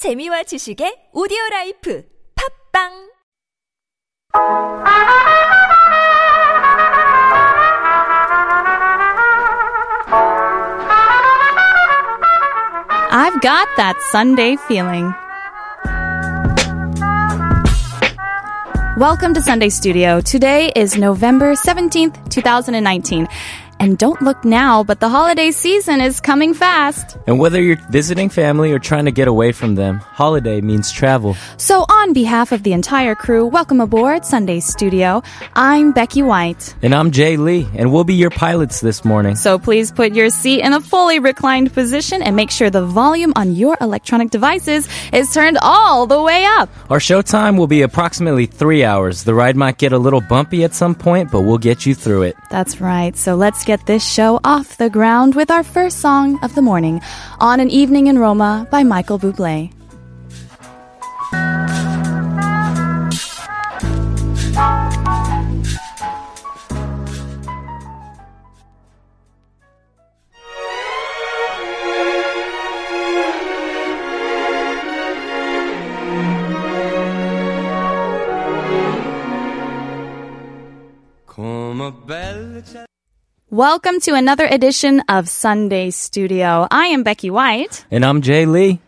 재미와 지식의 오디오 라이프 팝빵 I've got that Sunday feeling. Welcome to Sunday Studio. Today is November 17th, 2019. And don't look now, but the holiday season is coming fast. And whether you're visiting family or trying to get away from them, holiday means travel. So, on behalf of the entire crew, welcome aboard Sunday Studio. I'm Becky White. And I'm Jay Lee, and we'll be your pilots this morning. So, please put your seat in a fully reclined position and make sure the volume on your electronic devices is turned all the way up. Our show time will be approximately three hours. The ride might get a little bumpy at some point, but we'll get you through it. That's right. So let's get this show off the ground with our first song of the morning, On an Evening in Roma by Michael Bublé. Welcome to another edition of Sunday Studio. I am Becky White. And I'm Jay Lee.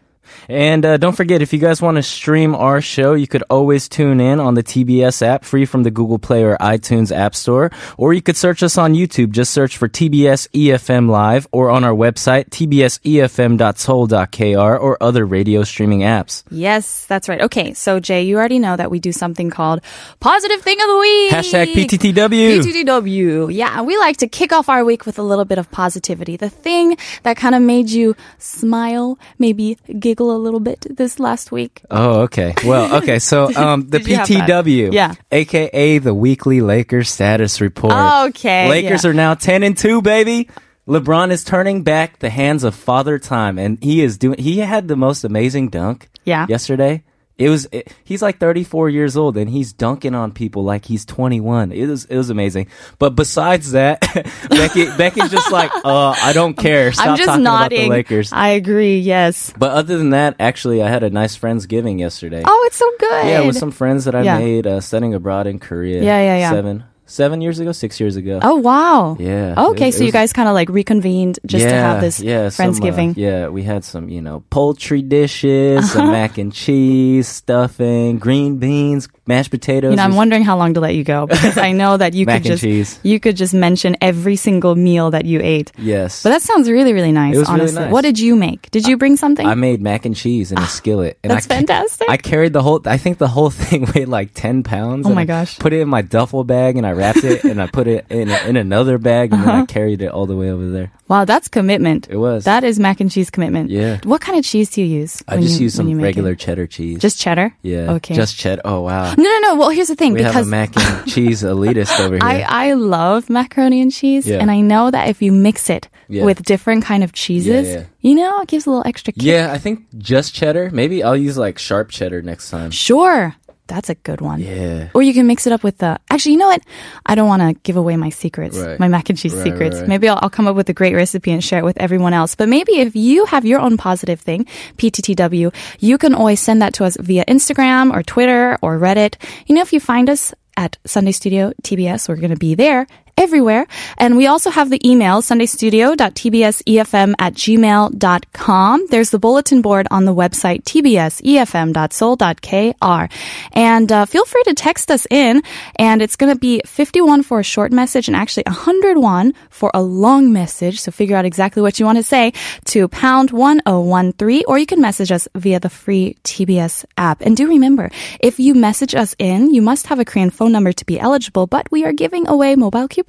And uh, don't forget, if you guys want to stream our show, you could always tune in on the TBS app, free from the Google Play or iTunes App Store. Or you could search us on YouTube. Just search for TBS EFM Live or on our website, tbsefm.seoul.kr or other radio streaming apps. Yes, that's right. Okay, so Jay, you already know that we do something called Positive Thing of the Week. Hashtag PTTW. PTTW. Yeah, we like to kick off our week with a little bit of positivity. The thing that kind of made you smile, maybe giggle a little bit this last week. Oh, okay. Well, okay. So, um, the Did you have that? PTW, Yeah. aka the weekly Lakers status report. Okay, Lakers yeah. are now ten and two, baby. LeBron is turning back the hands of Father Time, and he is doing. He had the most amazing dunk. Yeah. Yesterday, it was. It, he's like 34 years old, and he's dunking on people like he's 21. It was. It was amazing. But besides that, Becky, Becky's just like, uh, I don't care. Stop I'm just talking nodding. about the Lakers. I agree. Yes. But other than that, actually, I had a nice Friendsgiving yesterday. Oh, it's so good. Yeah, with some friends that I Yeah. made uh, studying abroad in Korea. Yeah, yeah, yeah. Seven, seven years ago, six years ago. Oh wow. Yeah. Okay, It- so it you guys kind of like reconvened just yeah, to have this yeah, some, uh, yeah, we had some, you know, poultry dishes, some mac and cheese, stuffing, green beans, mashed potatoes. You know, I'm wondering how long to let you go because I know that you could just cheese. you could just mention every single meal that you ate. Yes. But that sounds really, really nice. Was really honestly, nice. what did you make? Did you bring something? I made mac and cheese in a skillet. And That's I, fantastic. I carried the whole. I think the whole thing weighed like ten pounds. Oh and my I gosh. Put it in my duffel bag and I wrapped it and I put it in in another bag and Uh-huh. then I carried it all the way over there. wow, that's commitment. It was. That is mac and cheese commitment. Yeah. What kind of cheese do you use? I just you- use some regular It? cheddar cheese. Just cheddar. yeah. Okay. Just cheddar. Oh wow. No, no, no. Well, here's the thing We have because a mac and cheese elitist over here. I, I love macaroni and cheese, Yeah. and I know that if you mix it Yeah. with different kind of cheeses, yeah. you know, it gives a little extra kick. yeah, I think just cheddar. Maybe I'll use like sharp cheddar next time. Sure. That's a good one. Yeah. Or you can mix it up with the. Actually, you know what? I don't want to give away my secrets, Right. my mac and cheese Right, secrets. right. Maybe I'll, I'll come up with a great recipe and share it with everyone else. But maybe if you have your own positive thing, PTTW, you can always send that to us via Instagram or Twitter or Reddit. You know, if you find us at Sunday Studio TBS, we're going to be there everywhere. And we also have the email, sundaystudio.tbsefm at gmail.com. There's the bulletin board on the website, tbsefm.seoul.kr. And uh, feel free to text us in. And it's going to be 51 for a short message and actually 101 for a long message. So figure out exactly what you want to say to pound 1013, or you can message us via the free TBS app. And do remember, if you message us in, you must have a Korean phone number to be eligible, but we are giving away mobile coupons,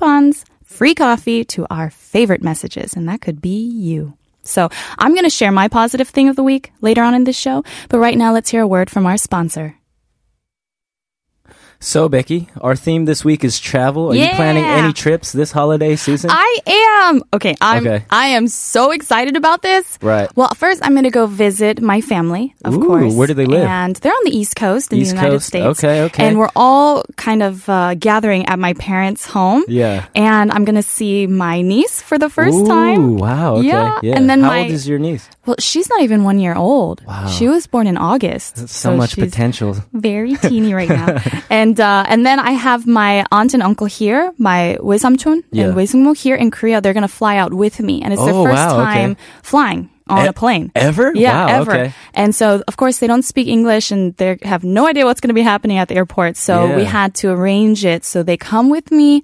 free coffee to our favorite messages, and that could be you. So I'm going to share my positive thing of the week later on in this show, but right now let's hear a word from our sponsor. So, Becky, our theme this week is travel. Are you planning any trips this holiday season? I am. Okay, I'm Okay. I am so excited about this. Right. Well, first I'm going to go visit my family, of Ooh, course. where do they live? And they're on the East Coast in East the United Coast. States. Okay, okay. And we're all kind of uh, gathering at my parents' home. Yeah. And I'm going to see my niece for the first Ooh, time. wow. Okay. Yeah, Yeah. and then How my- old is your niece? Well, she's not even one year old. Wow. She was born in August. That's so, much potential. very teeny right now. and uh, and then I have my aunt and uncle here, my 외삼촌 Yeah. and 외숙모 here in Korea. They're gonna fly out with me, and it's their Oh, first wow, okay. time flying on E- a plane. ever? Yeah, Wow, ever. okay. And so, of course, they don't speak English and they have no idea what's going to be happening at the airport. So we Yeah. had to arrange it so they come with me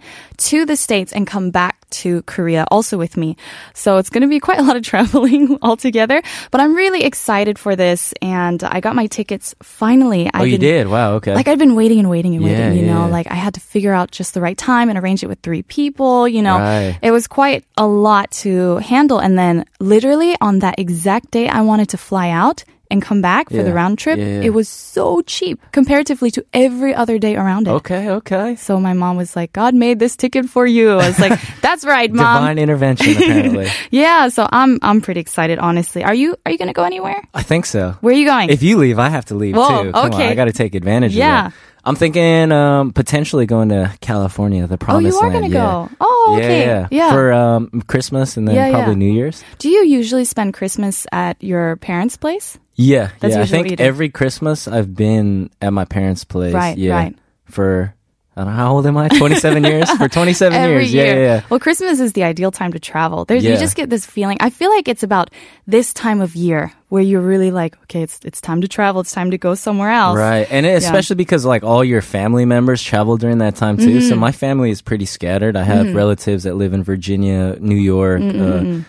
to the States and come back to Korea also with me. So it's going to be quite a lot of traveling altogether. But I'm really excited for this. And I got my tickets finally. Oh, you did? Wow. Okay. Like I've been waiting and waiting and waiting, Yeah, you know, yeah. like I had to figure out just the right time and arrange it with three people, you know. Right. It was quite a lot to handle. And then literally on that exact day I wanted to fly out and come back for the round trip, yeah, yeah. it was so cheap comparatively to every other day around it. okay. Okay. So my mom was like, God made this ticket for you. I was like, that's right, mom. Divine intervention, apparently. Yeah. So I'm, I'm pretty excited, honestly. Are you, are you going to go anywhere? I think so. Where are you going? If you leave, I have to leave Whoa, too. Come okay. on, I got to take advantage Yeah. of that. I'm thinking um, potentially going to California, the oh, promised you are land. going to yeah. go. Oh, okay. Yeah, Yeah. For um, Christmas and then Yeah, probably yeah. New Year's. Do you usually spend Christmas at your parents' place? Yeah, That's yeah. I think every Christmas I've been at my parents' place. Right, yeah, right. For I don't know how old am I? 27 years. For 27 Every years. year. Yeah, yeah, yeah. Well, Christmas is the ideal time to travel. There's, Yeah. You just get this feeling. I feel like it's about this time of year where you're really like, okay, it's it's time to travel. It's time to go somewhere else. Right, and it, especially because like all your family members travel during that time too. Mm-hmm. So my family is pretty scattered. I have relatives that live in Virginia, New York, uh,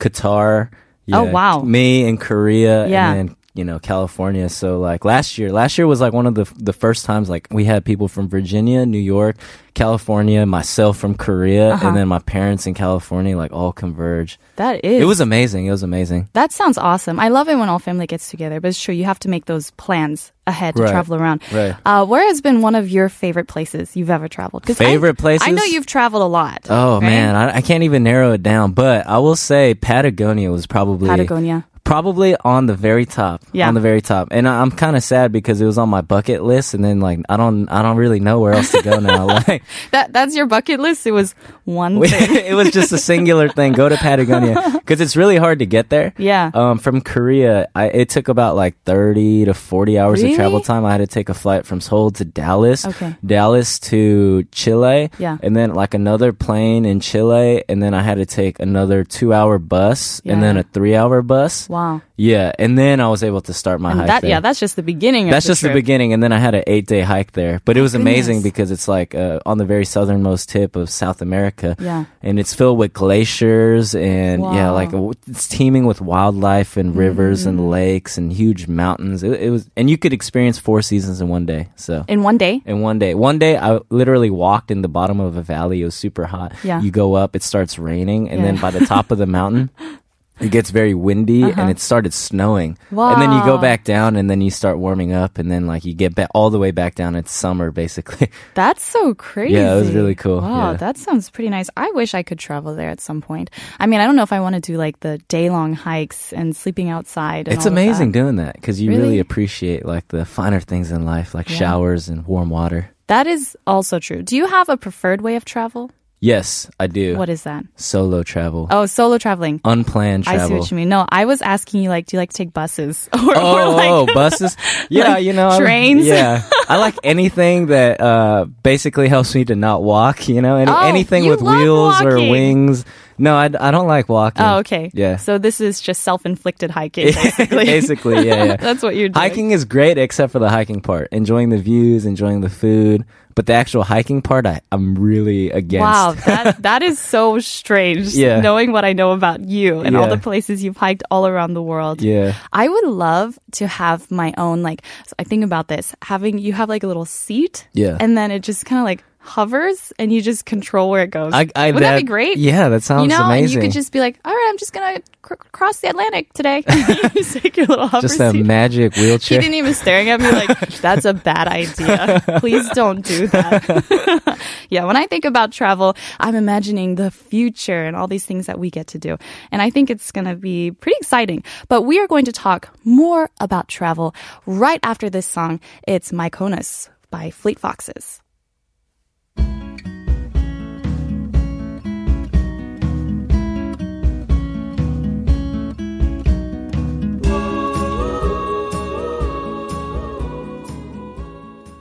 Qatar. Mm-hmm. Oh, wow. Me in Korea, Yeah. and then you know California. So like last year, last year was like one of the the first times like we had people from Virginia, New York, California, myself from Korea, Uh-huh. and then my parents in California, like all converge. That is. It was amazing. It was amazing. That sounds awesome. I love it when all family gets together, but it's true, you have to make those plans ahead to Right, travel around. right. Uh, where has been one of your favorite places you've ever traveled? 'Cause I- Favorite places? I know you've traveled a lot. Oh right? man, I, I can't even narrow it down. But I will say Patagonia was probably Patagonia. Probably on the very top. Yeah. on the very top. And I- I'm kind of sad because it was on my bucket list, and then like I don't I don't really know where else to go now. like That that's your bucket list. It was one thing. it was just a singular thing. Go to Patagonia because it's really hard to get there. Yeah. Um, from Korea, I, it took about like 30 to 40 hours Really? of travel time. I had to take a flight from Seoul to Dallas. Okay. Dallas to Chile. Yeah. And then like another plane in Chile. And then I had to take another two hour bus and then a three hour bus. Wow. Yeah. And then I was able to start my And hike. that there. yeah, that's just the beginning. That's of just the beginning, and then I had an eight-day hike there. But it was amazing because it's like uh, on the very southernmost tip of South America, Yeah. and it's filled with glaciers and yeah, like it's teeming with wildlife and rivers Mm. and lakes and huge mountains. It, it was, and you could experience four seasons in one day. So In one day. in one day. One day, I literally walked in the bottom of a valley. It was super hot. Yeah. You go up, it starts raining, and then by the top of the mountain, it gets very windy, and it started snowing. Wow. And then you go Uh-huh. Back down, and then you start warming up, and then like you get back all the way back down. It's summer, basically. That's so crazy. Yeah, it was really cool. Wow, Yeah. that sounds pretty nice. I wish I could travel there at some point. I mean, I don't know if I want to do like the day long hikes and sleeping outside. And it's amazing that. doing that because you really? Really? appreciate like the finer things in life, like Yeah. showers and warm water. That is also true. Do you have a preferred way of travel? Yes, I do. What is that? Solo travel, Oh, solo traveling. unplanned I see what you mean. No, I was asking you like, do you like to take buses or, Oh, or like oh, buses. Yeah, like you know, I- trains? Yeah, I like anything that uh, basically helps me to not walk. You know, Any, Oh, anything you with wheels or wings. No, I, I don't like walking. Oh, okay. Yeah. So this is just self-inflicted hiking, basically. Basically, yeah, yeah. That's what you're doing. Hiking is great except for the hiking part. Enjoying the views, enjoying the food. But the actual hiking part, I, I'm really against. Wow, that that is so strange. Yeah. Knowing what I know about you and all the places you've hiked all around the world. Yeah. I would love to have my own like so I think about this. Having you have like a little seat. Yeah. And then it just kinda like hovers and you just control where it goes. I, I, Would that, be great? Yeah, that sounds you know, and amazing. you could just be like, all right, I'm just gonna cr- cross the Atlantic today. just take your little hover just a magic he wheelchair. didn't even staring at me like that's a bad idea. Please don't do that. yeah, when I think about travel, I'm imagining the future and all these things that we get to do. And I think it's going to be pretty exciting. But we are going to talk more about travel right after this song. It's Mykonos by Fleet Foxes.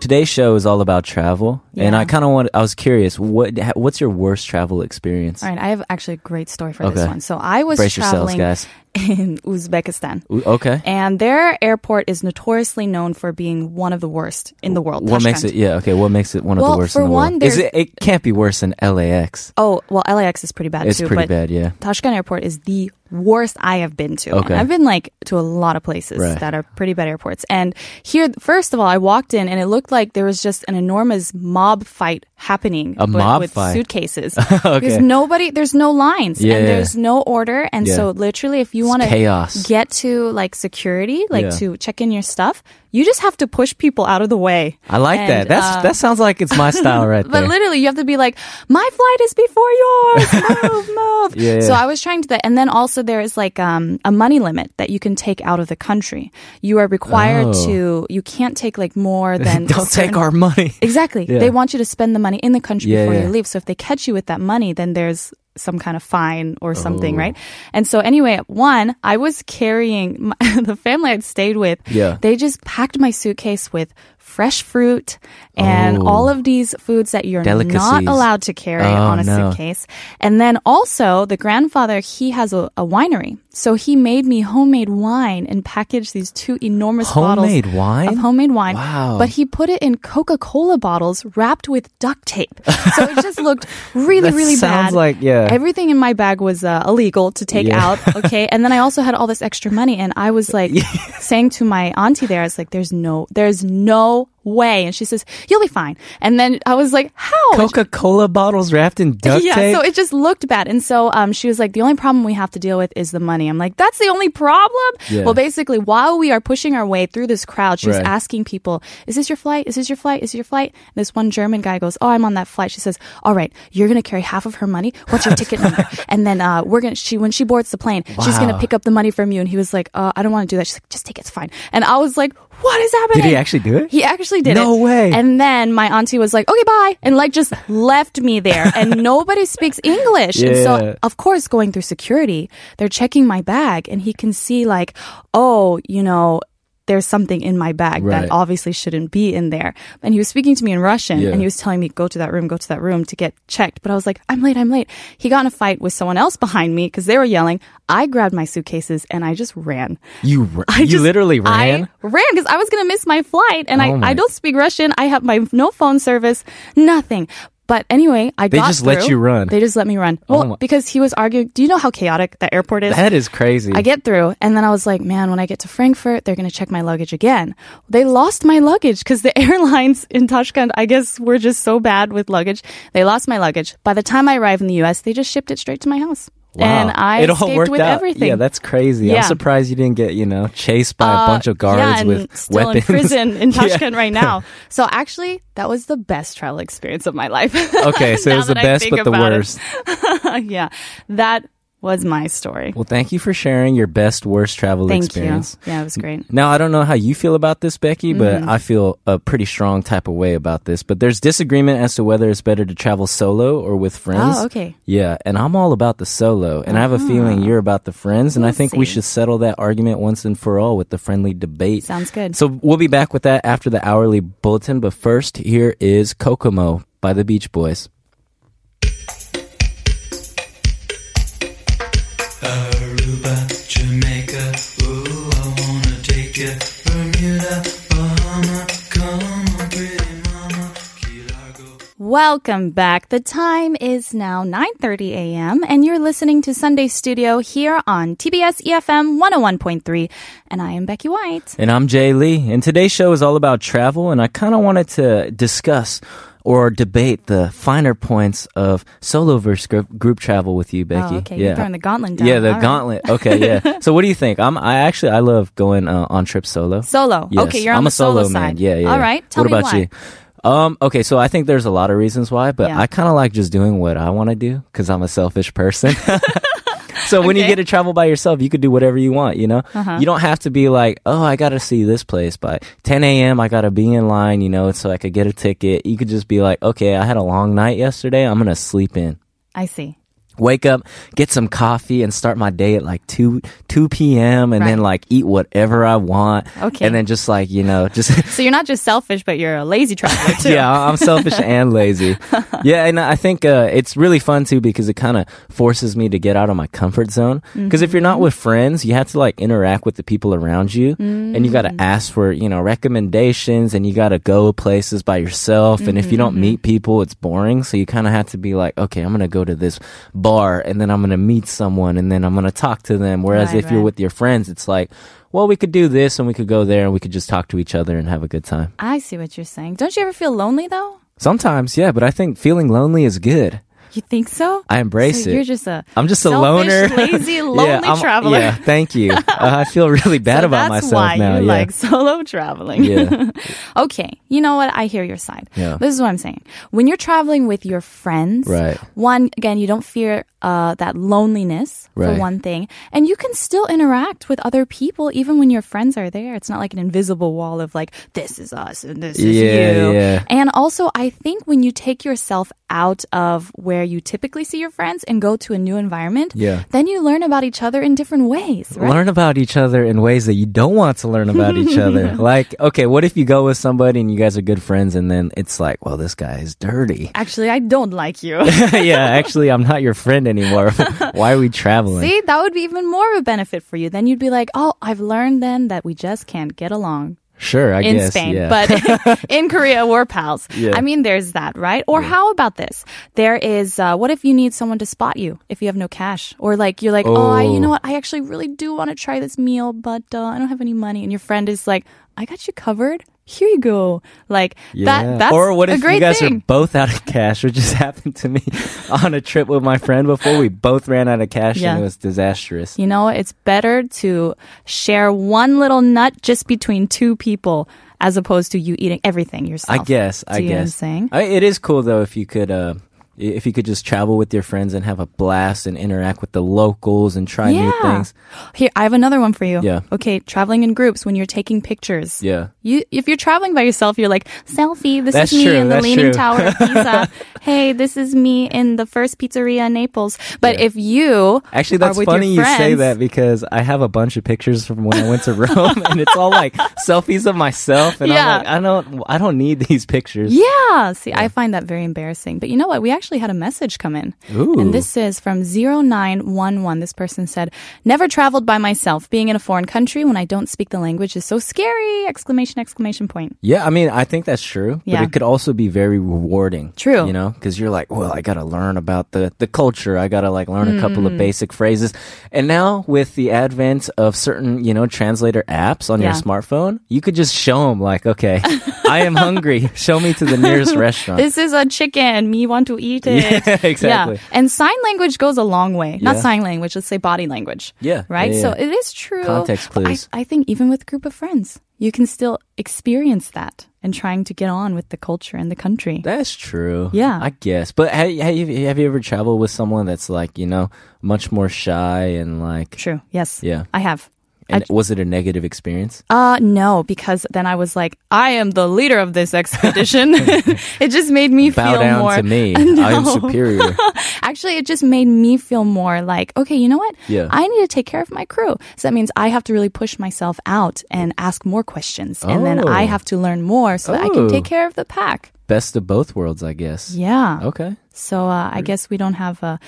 Today's show is all about travel, and I kind of want. I was curious, what what's your worst travel experience? All right, I have actually a great story for this one. So I was Brace yourselves, traveling guys. In Uzbekistan. Okay. And their airport is notoriously known for being one of the worst in the world. What makes it? Yeah. Okay. What makes it one of Well, the worst for in the one, world? Is it? It can't be worse than LAX. Oh, well, LAX is pretty bad It's too. pretty but bad. Yeah. Tashkent Airport is the worst I have been to. Okay. And I've been like to a lot of places Right. that are pretty bad airports. And here, first of all, I walked in and it looked like there was just an enormous mob fight happening. A with, mob with fight? suitcases. Okay. Because nobody, there's no lines Yeah, and yeah. there's no order. And Yeah. so literally, if you It's want to chaos. get to like security, like Yeah. to check in your stuff, you just have to push people out of the way. I like And, that. That's uh, that sounds like it's my style right but there. literally, you have to be like, my flight is before yours. Move, move. Yeah, So. I was trying to that. And then also there is like um, a money limit that you can take out of the country. You are required Oh. to, you can't take like more than. Don't take our money. Exactly. Yeah. They want you to spend the money in the country Yeah, before you leave. So if they catch you with that money, then there's some kind of fine or something, Oh. right? And so anyway, one, I was carrying my, the family I'd stayed with. Yeah. They just packed my suitcase with fresh fruit and Oh. all of these foods that you're not allowed to carry Oh, on a no. suitcase. And then also the grandfather, he has a, a winery. So he made me homemade wine and packaged these two enormous bottles Homemade wine? of homemade wine. Wow. But he put it in Coca-Cola bottles wrapped with duct tape. So it just looked really, really sounds bad. like- yeah. Everything in my bag was uh, illegal to take Yeah. out. Okay. and then I also had all this extra money and I was like saying to my auntie there, I was like, there's no, there's no now way. And she says, you'll be fine. And then I was like, how? Coca Cola bottles wrapped in duct yeah, tape. so it just looked bad. And so um, she was like, the only problem we have to deal with is the money. I'm like, that's the only problem? Yeah. Well, basically, while we are pushing our way through this crowd, she's Right. asking people, is this your flight? Is this your flight? Is this your flight? And this one German guy goes, oh, I'm on that flight. She says, all right, you're going to carry half of her money. What's your ticket number? And then uh, we're going to, she, when she boards the plane, she's going to pick up the money from you. And he was like, uh, I don't want to do that. She's like, just take it. It's fine. And I was like, what is happening? Did he actually do it? He actually did it. No way. And then my auntie was like, okay, bye. And like just left me there. And nobody speaks English. And so, of course, going through security, they're checking my bag and he can see like, oh, you know, there's something in my bag Right. that obviously shouldn't be in there. And he was speaking to me in Russian Yeah. and he was telling me, go to that room, go to that room to get checked. But I was like, I'm late, I'm late. He got in a fight with someone else behind me because they were yelling. I grabbed my suitcases and I just ran. You r- I you just- literally ran. I ran because I was going to miss my flight, and Oh I, I don't speak Russian. I have my no phone service, nothing. But anyway, I They got just let you run. They just let me run. Oh Well, my- because he was arguing. Do you know how chaotic that airport is? that is crazy. I get through, and then I was like, man, when I get to Frankfurt, they're going to check my luggage again. They lost my luggage because the airlines in Tashkent, I guess, were just so bad with luggage. They lost my luggage. By the time I arrived in the US, they just shipped it straight to my house. Wow. And I it all worked with out. everything. Yeah, that's crazy. I'm surprised you didn't get you know chased by a Uh, bunch of guards yeah, with still weapons. in prison in Yeah. Tashkent right now. So actually, that was the best travel experience of my life. Okay, so it was the best but the worst. yeah, that was my story. Well, thank you for sharing your best worst travel Thank experience. you. Yeah, it was great. Now, I don't know how you feel about this, Becky, but Mm-hmm. I feel a pretty strong type of way about this. But there's disagreement as to whether it's better to travel solo or with friends. Oh, okay. Ah. Yeah, and I'm all about the solo, and I have a feeling you're about the friends, and I We'll think we should settle that argument once and for all with the friendly debate. Sounds good. So we'll be back with that after the hourly bulletin, but first, here is Kokomo by the Beach Boys. Aruba, Jamaica, ooh, I wanna take ya. Bermuda, Bahama, come on, pretty mama. Key Largo. Welcome back. The time is now 9:30 a.m. and you're listening to Sunday Studio here on TBS EFM 101.3 and I am Becky White. And I'm Jay Lee. And today's show is all about travel, and I kind of wanted to discuss or debate the finer points of solo versus group, group travel with you, Becky. Oh, okay. You're Yeah. throwing the gauntlet down. Yeah, the All right. gauntlet. Okay, yeah. so what do you think? I'm I actually I love going uh, on trips solo. Solo. Yes, Okay, you're on I'm the a solo, side. man. Yeah, yeah. All right. Tell what me about why. you? Um, okay, so I think there's a lot of reasons why, but Yeah. I kind of like just doing what I want to do because I'm a selfish person. so when you get to travel by yourself, you could do whatever you want, you know? Uh-huh. You don't have to be like, oh, I got to see this place by 10 a.m. I got to be in line, you know, so I could get a ticket. You could just be like, okay, I had a long night yesterday. I'm going to sleep in I see. Wake up, get some coffee, and start my day at like two two p.m. and then like eat whatever I want. Okay. and then just like you know, just So you're not just selfish, but you're a lazy traveler too. yeah, I'm selfish and lazy. Yeah, and I think uh, it's really fun too because it kind of forces me to get out of my comfort zone. Because if you're not Mm-hmm. with friends, you have to like interact with the people around you, and you got to Mm. ask for you know recommendations, and you got to go places by yourself. And if you Mm-hmm, don't meet people, it's boring. So you kind of have to be like, okay, I'm gonna go to this bar, and then I'm gonna meet someone, and then I'm gonna talk to them. Whereas Right, if you're with your friends, it's like. Well, we could do this and we could go there and we could just talk to each other and have a good time. I see what you're saying. Don't you ever feel lonely though? Sometimes, yeah, but I think feeling lonely is good. You think so? I embrace so it. You're just a I'm just a loner, lazy, lonely yeah, I'm- traveler. Yeah, thank you. Uh, I feel really bad so about that's myself why now. you yeah. like solo traveling. Yeah. okay, you know what? I hear your side. Yeah. This is what I'm saying. When you're traveling with your friends, Right. one again, you don't fear uh, that loneliness for one thing, and you can still interact with other people even when your friends are there. It's not like an invisible wall of like this is us and this is you. yeah. And also, I think when you take yourself out of where you typically see your friends and go to a new environment, Yeah. then you learn about each other in different ways. Right? Learn about each other in ways that you don't want to learn about each other. Like, okay, what if you go with somebody and you guys are good friends and then it's like, well, this guy is dirty. Actually, I don't like you. yeah, actually, I'm not your friend anymore. Why are we traveling? See, that would be even more of a benefit for you. Then you'd be like, oh, I've learned then that we just can't get along Sure, I in guess. Spain. yeah. But in Korea, we're pals. Yeah. I mean, there's that, right? Or how about this? There is, uh, what if you need someone to spot you if you have no cash? Or like, you're like, oh, I, you Oh. know what? I actually really do want to try this meal, but uh, I don't have any money. And your friend is like, I got you covered. Here you go. Like that. That's or what if great you guys thing. are both out of cash, which just happened to me on a trip with my friend before. We both ran out of cash Yeah. and it was disastrous. You know, it's better to share one little nut just between two people as opposed to you eating everything yourself. I guess. I Do know what I'm guess. saying? I, it is cool though if you could. Uh, if you could just travel with your friends and have a blast and interact with the locals and try new things. Here, I have another one for you. Yeah. Okay, traveling in groups when you're taking pictures. Yeah. You, if you're traveling by yourself, you're like, selfie, this That's is me true, in the that's Leaning true. Tower of Pisa. hey, this is me in the first pizzeria in Naples. But Yeah. if you Actually, that's funny you say that because I have a bunch of pictures from when I went to Rome, and it's all like selfies of myself, and Yeah. I'm like, I don't, I don't need these pictures. Yeah. See, I find that very embarrassing. But you know what? We actually had a message come in. Ooh. And this is from 0911. This person said, Never traveled by myself. Being in a foreign country when I don't speak the language is so scary! Exclamation, exclamation point. Yeah, I mean, I think that's true, Yeah. but it could also be very rewarding. True. You know, because you're like, well, I got to learn about the, the culture. I got to like learn a couple Mm. of basic phrases. And now with the advent of certain, you know, translator apps on your smartphone, you could just show them like, okay, I am hungry. Show me to the nearest restaurant. This is a chicken. Me want to eat it. Yeah, exactly. Yeah. And sign language goes a long way. Not Yeah. sign language, let's say body language. Yeah, Right? yeah, So it is true. Context clues. I, I think even with a group of friends, you can still experience that and trying to get on with the culture and the country. That's true. Yeah. I guess. But have, have, you, have you ever traveled with someone that's like, you know, much more shy and like, True. Yes. Yeah. I have. And was it a negative experience? Uh no, because then I was like, I am the leader of this expedition. it just made me Bow feel down more. to me. I am superior. Actually, it just made me feel more like, okay, you know what? Yeah. I need to take care of my crew. So that means I have to really push myself out and ask more questions. And then I Oh. have to learn more so that I can Oh. take care of the pack. Best of both worlds, I guess. Yeah. Okay. So uh, I guess we don't have a,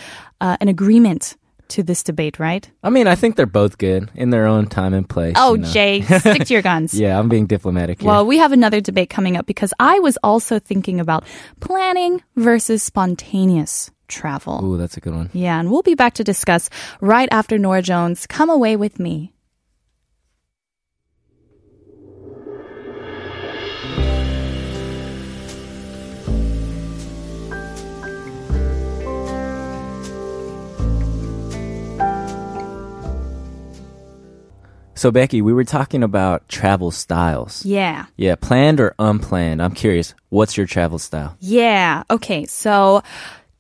uh, an agreement to this debate, right? I mean, I think they're both good in their own time and place. Oh, you know. Jay, stick to your guns. Yeah, I'm being diplomatic here. Well, we have another debate coming up because I was also thinking about planning versus spontaneous travel. Ooh, that's a good one. Yeah, and we'll be back to discuss right after Norah Jones' Come Away With Me. So Becky, we were talking about travel styles. Yeah. Yeah, planned or unplanned. I'm curious. What's your travel style? Yeah. Okay. So,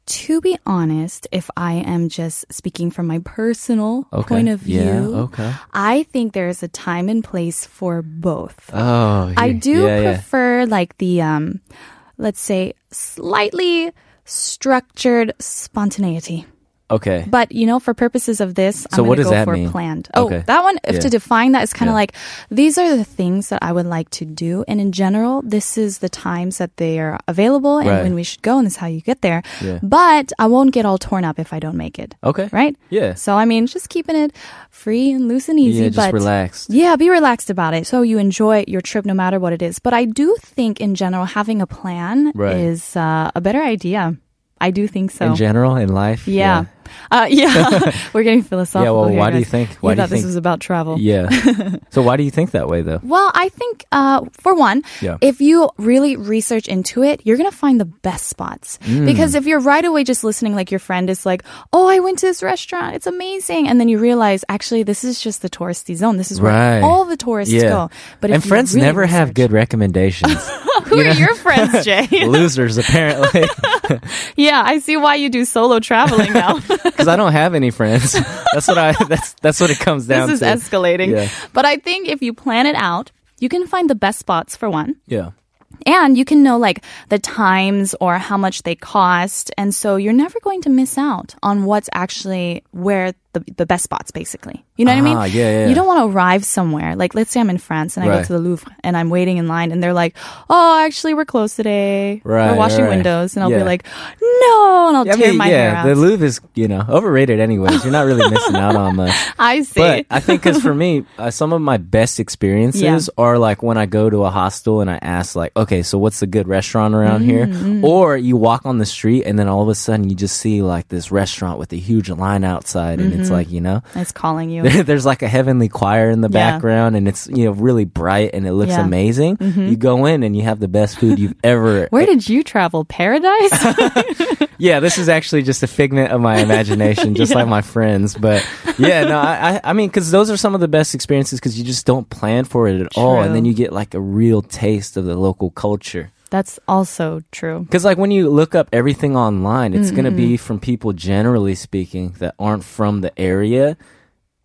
to be honest, if I am just speaking from my personal Okay. point of view, Yeah, okay. I think there's a time and place for both. Oh, I do yeah, yeah. prefer like the um let's say slightly structured spontaneity. Okay. But you know, for purposes of this, So I'm what does go that for mean? planned. Oh, Okay. that one. If Yeah. to define that is kind of Yeah. like these are the things that I would like to do, and in general, this is the times that they are available and Right. when we should go, and this is how you get there. Yeah. But I won't get all torn up if I don't make it. Okay. Right? Yeah. So I mean, just keeping it free and loose and easy. Yeah, just but relaxed. yeah, be relaxed about it. So you enjoy your trip no matter what it is. But I do think in general having a plan Right. is uh, a better idea. I do think so. In general, in life. yeah. Uh, yeah. We're getting philosophical. Yeah, well, here, why do you think- why you do you thought this think- was about travel? Yeah. so why do you think that way though? Well, I think, uh, for one, Yeah. if you really research into it, you're going to find the best spots. Mm. Because if you're right away just listening, like your friend is like, oh, I went to this restaurant. It's amazing. And then you realize, actually, this is just the touristy zone. This is where Right. all the tourists go. But and if you friends really never have good recommendations. Who are your friends, Jay? Losers, apparently, yeah, I see why you do solo traveling now. Because I don't have any friends. That's what I. That's that's what it comes down this is to. escalating. Yeah. But I think if you plan it out, you can find the best spots for one. yeah. And you can know like the times or how much they cost. And so you're never going to miss out on what's actually where the, the best spots, basically. You know what I Ah, mean? yeah, yeah. You don't want to arrive somewhere. Like, let's say I'm in France and I Right. go to the Louvre and I'm waiting in line and they're like, oh, actually, we're closed today. Right, We're washing right. windows. And I'll Yeah. be like, no. And I'll I tear mean, my hair yeah, out. the Louvre is you know overrated anyways. You're not really missing out on much. I see. But I think because for me, uh, some of my best experiences Yeah. are like when I go to a hostel and I ask like, okay, so what's a good restaurant around here? Mm-hmm. Or you walk on the street and then all of a sudden you just see like this restaurant with a huge line outside and Mm-hmm. it's like you know. it's calling you. There's like a heavenly choir in the Yeah. background, and it's you know really bright and it looks Yeah. Mm-hmm. amazing. You go in and you have the best food you've ever. Where did you travel? Paradise? Yeah, this is actually just a figment of my imagination, just like my friends. But yeah, no, I, I, I mean, because those are some of the best experiences because you just don't plan for it at all, and then you get like a real taste of the local culture. That's also true. Because like when you look up everything online, it's gonna Mm-hmm. be from people generally speaking that aren't from the area.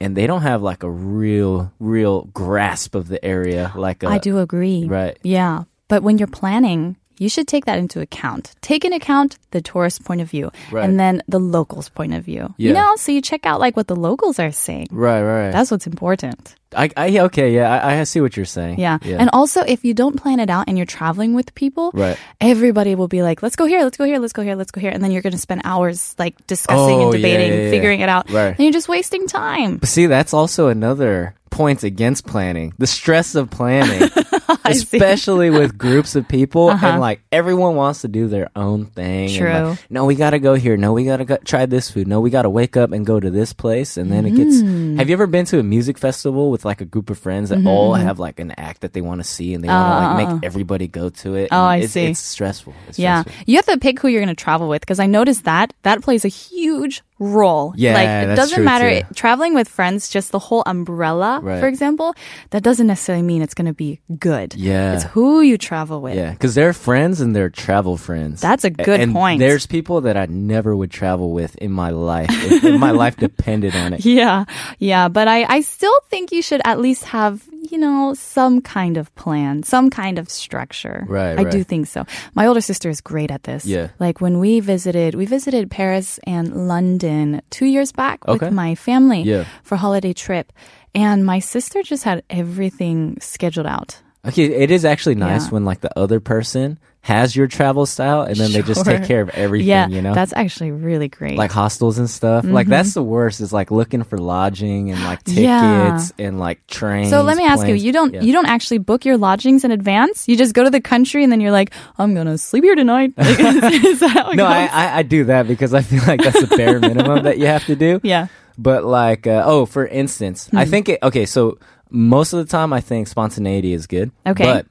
And they don't have like a real, real grasp of the area. Like a, I do agree. right. Yeah. But when you're planning, you should take that into account. Take into account the tourist point of view Right. and then the locals' point of view. You know, so you check out like what the locals are saying. Right, right. That's what's important. I, I okay, yeah, I, I see what you're saying. Yeah. yeah. And also, if you don't plan it out and you're traveling with people, Right. everybody will be like, let's go here, let's go here, let's go here, let's go here. And then you're going to spend hours like discussing Oh, and debating, yeah, yeah. figuring it out. Right. And you're just wasting time. But see, that's also another point against planning. The stress of planning. especially with groups of people, Uh-huh. and like everyone wants to do their own thing. and, True. like, no, we gotta go here. No, we gotta go, try this food. No, we gotta wake up and go to this place. And then it gets. Mm. Have you ever been to a music festival with like a group of friends that Mm-hmm, all have like an act that they want to see and they want to like make everybody go to it? Oh, I it's, see. It's stressful. It's Yeah. stressful. You have to pick who you're going to travel with because I noticed that that plays a huge role. Yeah, like it doesn't matter traveling with friends, just the whole umbrella, Right. for example, that doesn't necessarily mean it's going to be good. Yeah. It's who you travel with. Yeah, because they're friends and they're travel friends. That's a good and point. There's people that I never would travel with in my life. if, if my life depended on it. Yeah. Yeah. But I, I still think you should at least have, you know, some kind of plan, some kind of structure. Right, I do think so. My older sister is great at this. Yeah. Like when we visited, we visited Paris and London two years back Okay. with my family Yeah. for holiday trip. And my sister just had everything scheduled out. Okay, it is actually nice Yeah. when like the other person has your travel style and then they just take care of everything, yeah. you know? That's actually really great. like hostels and stuff. Like that's the worst is like looking for lodging and like tickets Yeah. and like trains. So let me ask you, you don't Yeah. you don't actually book your lodgings in advance? You just go to the country and then you're like, I'm gonna sleep here tonight. Is that how it No? I, I I do that because I feel like that's the bare minimum that you have to do. yeah. But like, uh, oh, for instance, I Hmm. think it, okay. So most of the time, I think spontaneity is good. Okay. but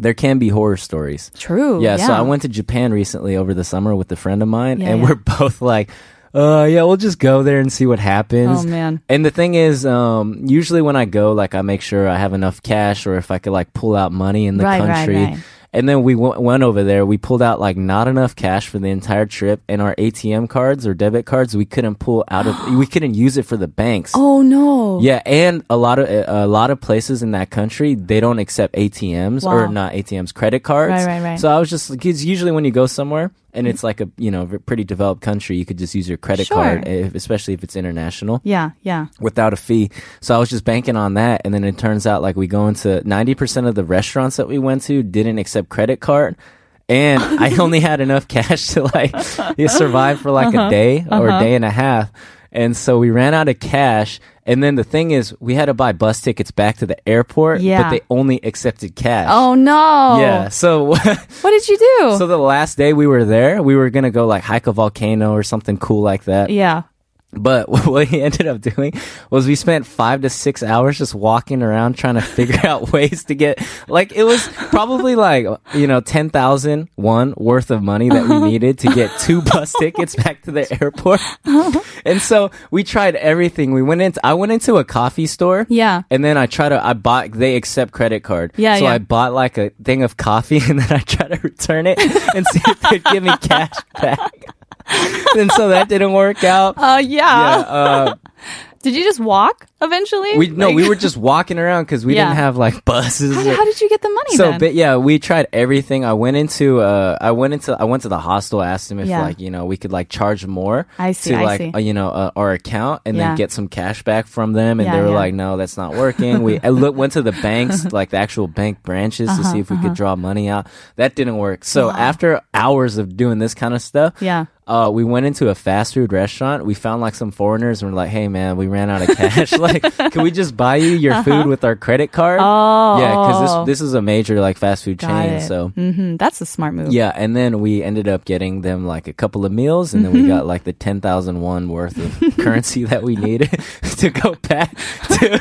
there can be horror stories. True. Yeah, so I went to Japan recently over the summer with a friend of mine, Yeah, and yeah. we're both like, uh, yeah, we'll just go there and see what happens. Oh, man. And the thing is, um, usually when I go, like I make sure I have enough cash, or if I could like pull out money in the Right, right, country. right. And then we w- went over there. We pulled out like not enough cash for the entire trip, and our ATM cards or debit cards we couldn't pull out of. we couldn't use it for the banks. Oh no. Yeah, and a lot of a lot of places in that country they don't accept ATMs or not ATMs, credit cards. Right, right, right. So I was just because usually when you go somewhere and it's like a you know pretty developed country, you could just use your credit Sure. card, if, especially if it's international Yeah, yeah. without a fee. So I was just banking on that, and then it turns out like we go into ninety percent of the restaurants that we went to didn't accept credit card. And I only had enough cash to like survive for like Uh-huh. a day or a day and a half. And so we ran out of cash. And then the thing is, we had to buy bus tickets back to the airport, Yeah. but they only accepted cash. Oh no. Yeah. So What did you do? so the last day we were there, we were gonna go like hike a volcano or something cool like that. yeah. But what he ended up doing was we spent five to six hours just walking around trying to figure out ways to get like it was probably like you know ten thousand one worth of money that we uh-huh. needed to get two bus tickets back to the airport. and so we tried everything. We went into I went into a coffee store. Yeah. And then I try to I bought they accept credit card. Yeah, So yeah. I bought like a thing of coffee and then I try to return it and see if they'd give me cash back. and so that didn't work out. Uh yeah. Yeah, uh, Did you just walk eventually? we no, Like- we were just walking around because we Yeah. didn't have like buses. How, did- how did you get the money so, then? but yeah, we tried everything. I went into, uh, I went into, I went to the hostel, asked them if Yeah. like you know we could like charge more I see, to I like see. Uh, you know uh, our account and Yeah. then get some cash back from them. And they were like, no, that's not working. we I look, went to the banks, like the actual bank branches, to Uh-huh, see if we could draw money out. That didn't work. So after hours of doing this kind of stuff, Yeah. uh, we went into a fast food restaurant. We found like some foreigners and we're like, hey man, we ran out of cash. like, can we just buy you your food with our credit card? Uh-huh. Oh. Yeah, because this this is a major like fast food Got chain. it. So hmm That's a smart move. yeah, and then we ended up getting them like a couple of meals, and then Mm-hmm. we got like the ten thousand one worth of currency that we needed to go back to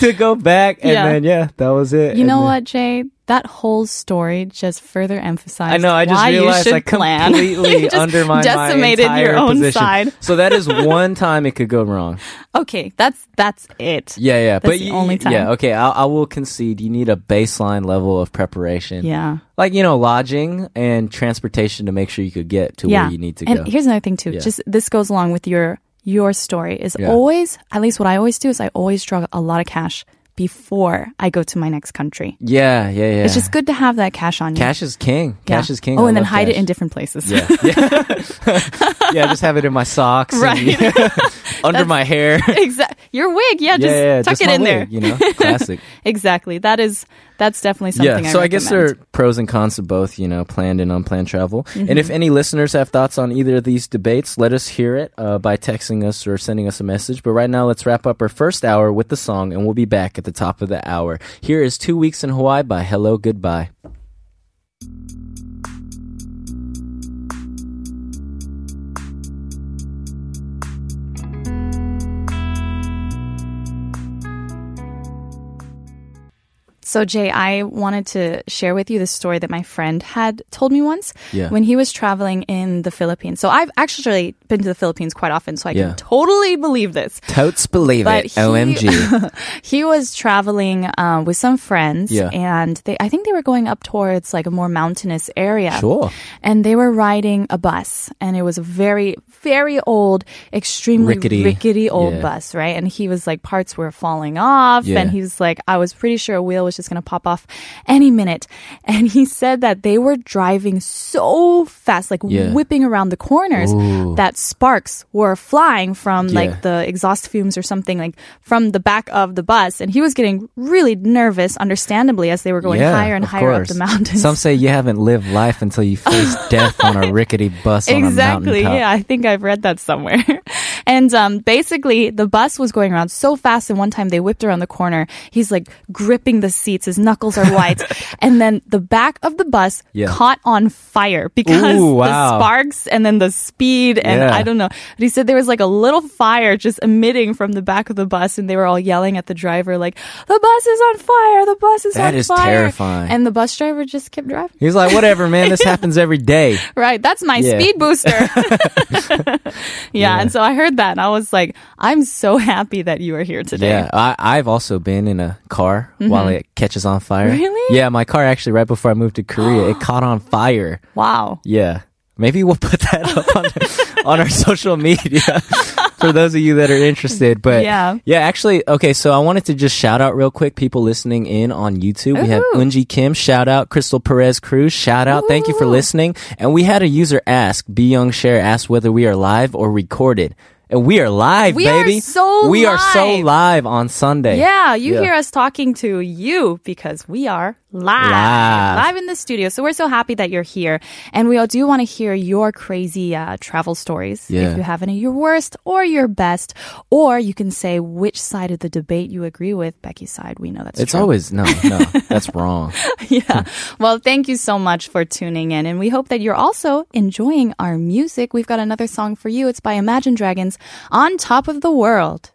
to go back, and Yeah. then yeah, that was it. You And know then- what, Jay? That whole story just further emphasized I know. I just realized I completely undermined decimated my your entire own position. side. So that is one time it could go wrong. Okay, that's that's it. Yeah, yeah. That's but the y- only time. Yeah, okay. I'll, I will concede. You need a baseline level of preparation. Yeah. Like you know, lodging and transportation to make sure you could get to yeah. where you need to and go. And here's another thing too. Yeah. Just this goes along with your your story is Yeah. always at least what I always do is I always draw a lot of cash before I go to my next country. yeah, yeah, yeah. It's just good to have that cash on you. Cash is king. Yeah. Cash is king. Oh, I and then hide it in different places. Yeah, yeah. yeah, just have it in my socks, and, Right. under my hair. exactly. Your wig, yeah, just yeah, tuck just it in there. You know, classic. Exactly. That is that's definitely something. yeah, so I, guess there are pros and cons to both, you know, planned and unplanned travel. And Mm-hmm. if any listeners have thoughts on either of these debates, let us hear it uh, by texting us or sending us a message. But right now, let's wrap up our first hour with the song, and we'll be back at the top of the hour. Here is Two Weeks in Hawaii by Hellogoodbye. So, Jay, I wanted to share with you the story that my friend had told me once Yeah. when he was traveling in the Philippines. So, I've actually been to the Philippines quite often, so I Yeah. can totally believe this. Totes believe But it. he- OMG. He was traveling uh, with some friends, Yeah. and they, I think they were going up towards like a more mountainous area. Sure. And they were riding a bus, and it was a very, very old, extremely Rickety. rickety, old bus, right? And he was like, parts were falling off, and he was like, I was pretty sure a wheel was just gonna pop off any minute. And he said that they were driving so fast, like Yeah. whipping around the corners, Ooh. that sparks were flying from Yeah. like the exhaust fumes or something, like from the back of the bus. And he was getting really nervous, understandably, as they were going yeah, higher and higher course. up the mountains. Some say you haven't lived life until you face death on a rickety bus on a exactly yeah i think i've read that somewhere And um, basically, the bus was going around so fast, and one time they whipped around the corner. He's like gripping the seats, his knuckles are white, and then the back of the bus Yeah. caught on fire because Ooh, the sparks and then the speed, and Yeah. I don't know. But he said there was like a little fire just emitting from the back of the bus, and they were all yelling at the driver like, "The bus is on fire! The bus is That on is fire!" terrifying. And the bus driver just kept driving. He's like, whatever, man. This happens every day. Right, that's my Yeah. speed booster. yeah, and so I heard that and I was like, I'm so happy that you are here today. Yeah, I, I've also been in a car while it catches on fire. Mm-hmm. Really? Yeah, my car actually right before I moved to Korea, it caught on fire. Wow. Yeah. Maybe we'll put that up on, on our social media for those of you that are interested. But Yeah. yeah, actually, okay, so I wanted to just shout out real quick people listening in on YouTube. We have Unji Kim, shout out, Crystal Perez Cruz, shout out. Thank you for listening. And we had a user ask, B Young Share asked whether we are live or recorded. And we are live, We are baby. so we are so live. live on Sunday. Yeah, you Yeah. hear us talking to you because we are live. Live. in the studio. So we're so happy that you're here. And we all do want to hear your crazy uh, travel stories. Yeah. If you have any, your worst or your best. Or you can say which side of the debate you agree with. Becky's side. We know that's It's true. always, no, no, that's wrong. yeah. Well, thank you so much for tuning in. And we hope that you're also enjoying our music. We've got another song for you. It's by Imagine Dragons, On Top of the World.